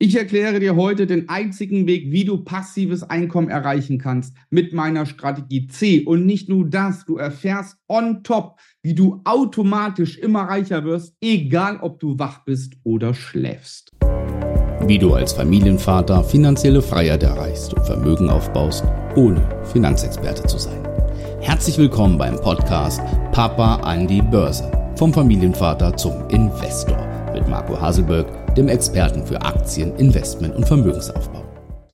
Ich erkläre dir heute den einzigen Weg, wie du passives Einkommen erreichen kannst mit meiner Strategie C. Und nicht nur das, du erfährst on top, wie du automatisch immer reicher wirst, egal ob du wach bist oder schläfst. Wie du als Familienvater finanzielle Freiheit erreichst und Vermögen aufbaust, ohne Finanzexperte zu sein. Herzlich willkommen beim Podcast Papa an die Börse. Vom Familienvater zum Investor mit Marco Haselberg dem Experten für Aktien, Investment und Vermögensaufbau.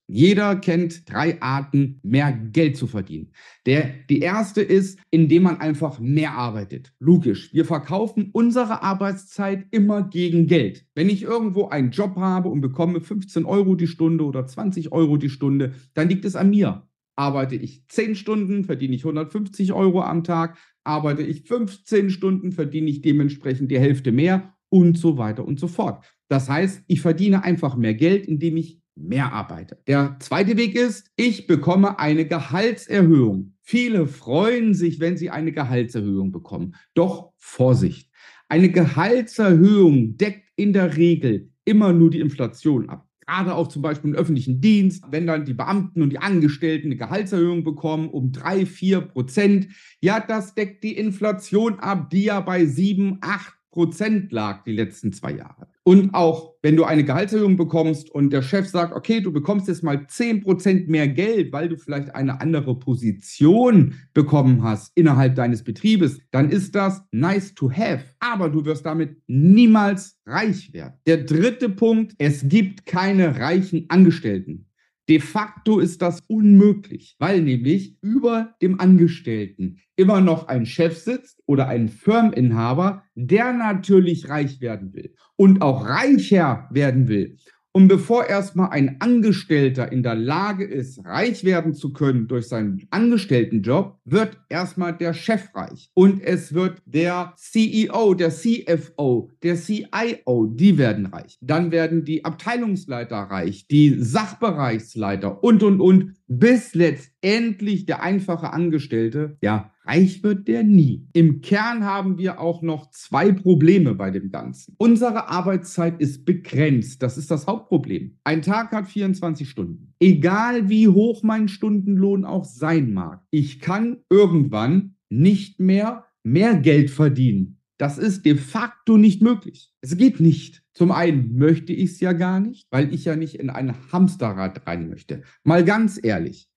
Jeder kennt drei Arten, mehr Geld zu verdienen. Der, die erste ist, indem man einfach mehr arbeitet. Logisch, wir verkaufen unsere Arbeitszeit immer gegen Geld. Wenn ich irgendwo einen Job habe und bekomme 15 Euro die Stunde oder 20 Euro die Stunde, dann liegt es an mir. Arbeite ich 10 Stunden, verdiene ich 150 Euro am Tag. Arbeite ich 15 Stunden, verdiene ich dementsprechend die Hälfte mehr und so weiter und so fort. Das heißt, ich verdiene einfach mehr Geld, indem ich mehr arbeite. Der zweite Weg ist, ich bekomme eine Gehaltserhöhung. Viele freuen sich, wenn sie eine Gehaltserhöhung bekommen. Doch Vorsicht. Eine Gehaltserhöhung deckt in der Regel immer nur die Inflation ab. Gerade auch zum Beispiel im öffentlichen Dienst, wenn dann die Beamten und die Angestellten eine Gehaltserhöhung bekommen um drei, vier Prozent, ja, das deckt die Inflation ab, die ja bei sieben, acht Prozent lag die letzten zwei Jahre. Und auch wenn du eine Gehaltserhöhung bekommst und der Chef sagt, okay, du bekommst jetzt mal 10% mehr Geld, weil du vielleicht eine andere Position bekommen hast innerhalb deines Betriebes, dann ist das nice to have. Aber du wirst damit niemals reich werden. Der dritte Punkt, es gibt keine reichen Angestellten. De facto ist das unmöglich, weil nämlich über dem Angestellten immer noch ein Chef sitzt oder ein Firmeninhaber, der natürlich reich werden will und auch reicher werden will. Und bevor erstmal ein Angestellter in der Lage ist, reich werden zu können durch seinen Angestelltenjob, wird erstmal der Chef reich. Und es wird der CEO, der CFO, der CIO, die werden reich. Dann werden die Abteilungsleiter reich, die Sachbereichsleiter und, und, und, bis letztendlich der einfache Angestellte, ja, Reich wird der nie. Im Kern haben wir auch noch zwei Probleme bei dem Ganzen. Unsere Arbeitszeit ist begrenzt. Das ist das Hauptproblem. Ein Tag hat 24 Stunden. Egal wie hoch mein Stundenlohn auch sein mag, ich kann irgendwann nicht mehr mehr Geld verdienen. Das ist de facto nicht möglich. Es geht nicht. Zum einen möchte ich es ja gar nicht, weil ich ja nicht in ein Hamsterrad rein möchte. Mal ganz ehrlich,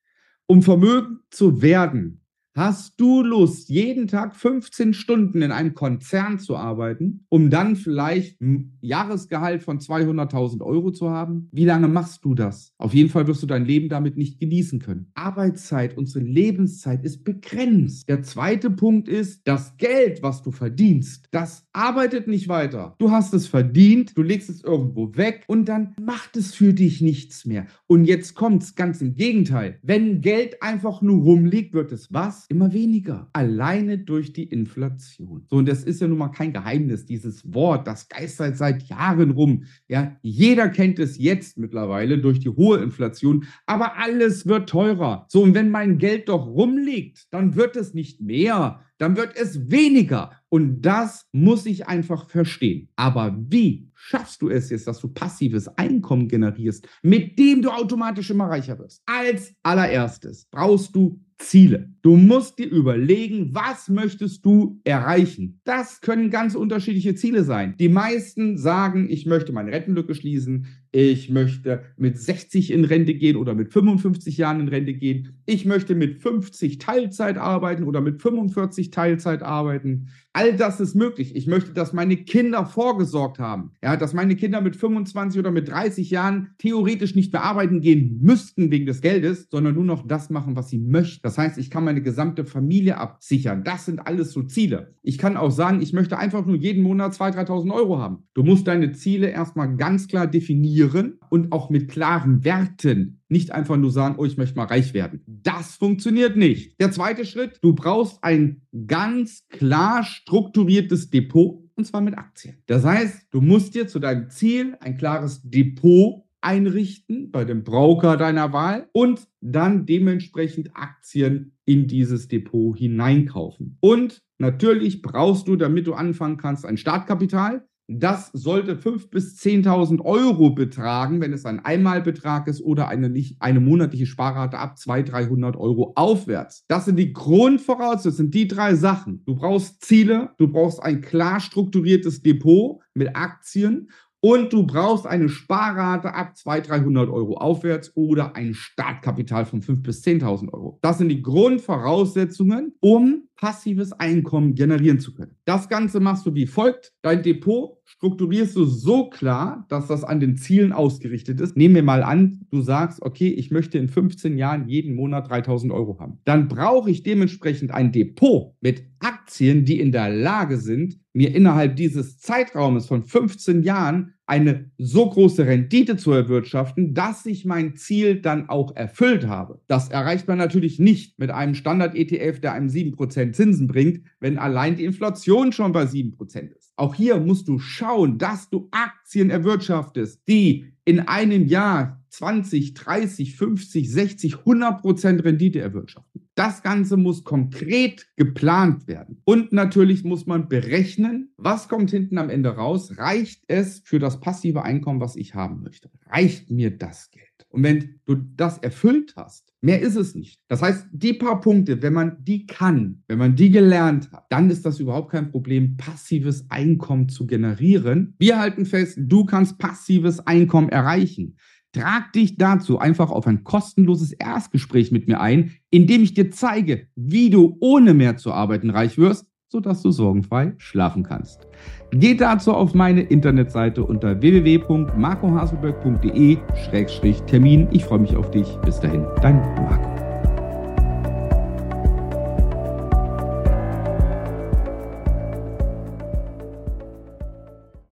um vermögend zu werden, Hast du Lust, jeden Tag 15 Stunden in einem Konzern zu arbeiten, um dann vielleicht ein Jahresgehalt von 200.000 Euro zu haben? Wie lange machst du das? Auf jeden Fall wirst du dein Leben damit nicht genießen können. Arbeitszeit, unsere Lebenszeit ist begrenzt. Der zweite Punkt ist, das Geld, was du verdienst, das arbeitet nicht weiter. Du hast es verdient, du legst es irgendwo weg und dann macht es für dich nichts mehr. Und jetzt kommt es ganz im Gegenteil. Wenn Geld einfach nur rumliegt, wird es was? Immer weniger. Alleine durch die Inflation. So, und das ist ja nun mal kein Geheimnis. Dieses Wort, das geistert seit Jahren rum. Ja, jeder kennt es jetzt mittlerweile durch die hohe Inflation. Aber alles wird teurer. So, und wenn mein Geld doch rumliegt, dann wird es nicht mehr dann wird es weniger. Und das muss ich einfach verstehen. Aber wie schaffst du es jetzt, dass du passives Einkommen generierst, mit dem du automatisch immer reicher wirst? Als allererstes brauchst du Ziele. Du musst dir überlegen, was möchtest du erreichen? Das können ganz unterschiedliche Ziele sein. Die meisten sagen, ich möchte meine Rentenlücke schließen, ich möchte mit 60 in Rente gehen oder mit 55 Jahren in Rente gehen, ich möchte mit 50 Teilzeit arbeiten oder mit 45 Teilzeit arbeiten. All das ist möglich. Ich möchte, dass meine Kinder vorgesorgt haben. Ja, dass meine Kinder mit 25 oder mit 30 Jahren theoretisch nicht mehr arbeiten gehen müssten wegen des Geldes, sondern nur noch das machen, was sie möchten. Das heißt, ich kann meine gesamte Familie absichern. Das sind alles so Ziele. Ich kann auch sagen, ich möchte einfach nur jeden Monat 2.000, 3.000 Euro haben. Du musst deine Ziele erstmal ganz klar definieren und auch mit klaren Werten nicht einfach nur sagen, oh, ich möchte mal reich werden. Das funktioniert nicht. Der zweite Schritt, du brauchst ein ganz klar strukturiertes Depot und zwar mit Aktien. Das heißt, du musst dir zu deinem Ziel ein klares Depot einrichten bei dem Broker deiner Wahl und dann dementsprechend Aktien in dieses Depot hineinkaufen. Und natürlich brauchst du, damit du anfangen kannst, ein Startkapital. Das sollte 5.000 bis 10.000 Euro betragen, wenn es ein Einmalbetrag ist oder eine, nicht, eine monatliche Sparrate ab 200, 300 Euro aufwärts. Das sind die Grundvoraussetzungen, das sind die drei Sachen. Du brauchst Ziele, du brauchst ein klar strukturiertes Depot mit Aktien und du brauchst eine Sparrate ab 200, 300 Euro aufwärts oder ein Startkapital von 5.000 bis 10.000 Euro. Das sind die Grundvoraussetzungen, um passives Einkommen generieren zu können. Das Ganze machst du wie folgt. Dein Depot strukturierst du so klar, dass das an den Zielen ausgerichtet ist. Nehmen wir mal an, du sagst, okay, ich möchte in 15 Jahren jeden Monat 3000 Euro haben. Dann brauche ich dementsprechend ein Depot mit Aktien, die in der Lage sind, mir innerhalb dieses Zeitraumes von 15 Jahren eine so große Rendite zu erwirtschaften, dass ich mein Ziel dann auch erfüllt habe. Das erreicht man natürlich nicht mit einem Standard-ETF, der einem 7% Zinsen bringt, wenn allein die Inflation schon bei 7% ist. Auch hier musst du schauen, dass du Aktien erwirtschaftest, die in einem Jahr 20, 30, 50, 60, 100 Prozent Rendite erwirtschaften. Das Ganze muss konkret geplant werden. Und natürlich muss man berechnen, was kommt hinten am Ende raus. Reicht es für das passive Einkommen, was ich haben möchte? Reicht mir das Geld? Und wenn du das erfüllt hast, mehr ist es nicht. Das heißt, die paar Punkte, wenn man die kann, wenn man die gelernt hat, dann ist das überhaupt kein Problem, passives Einkommen zu generieren. Wir halten fest, du kannst passives Einkommen erreichen. Trag dich dazu einfach auf ein kostenloses Erstgespräch mit mir ein, in dem ich dir zeige, wie du ohne mehr zu arbeiten reich wirst sodass du sorgenfrei schlafen kannst. Geh dazu auf meine Internetseite unter www.marcohaselberg.de-termin. Ich freue mich auf dich. Bis dahin, dein Marco.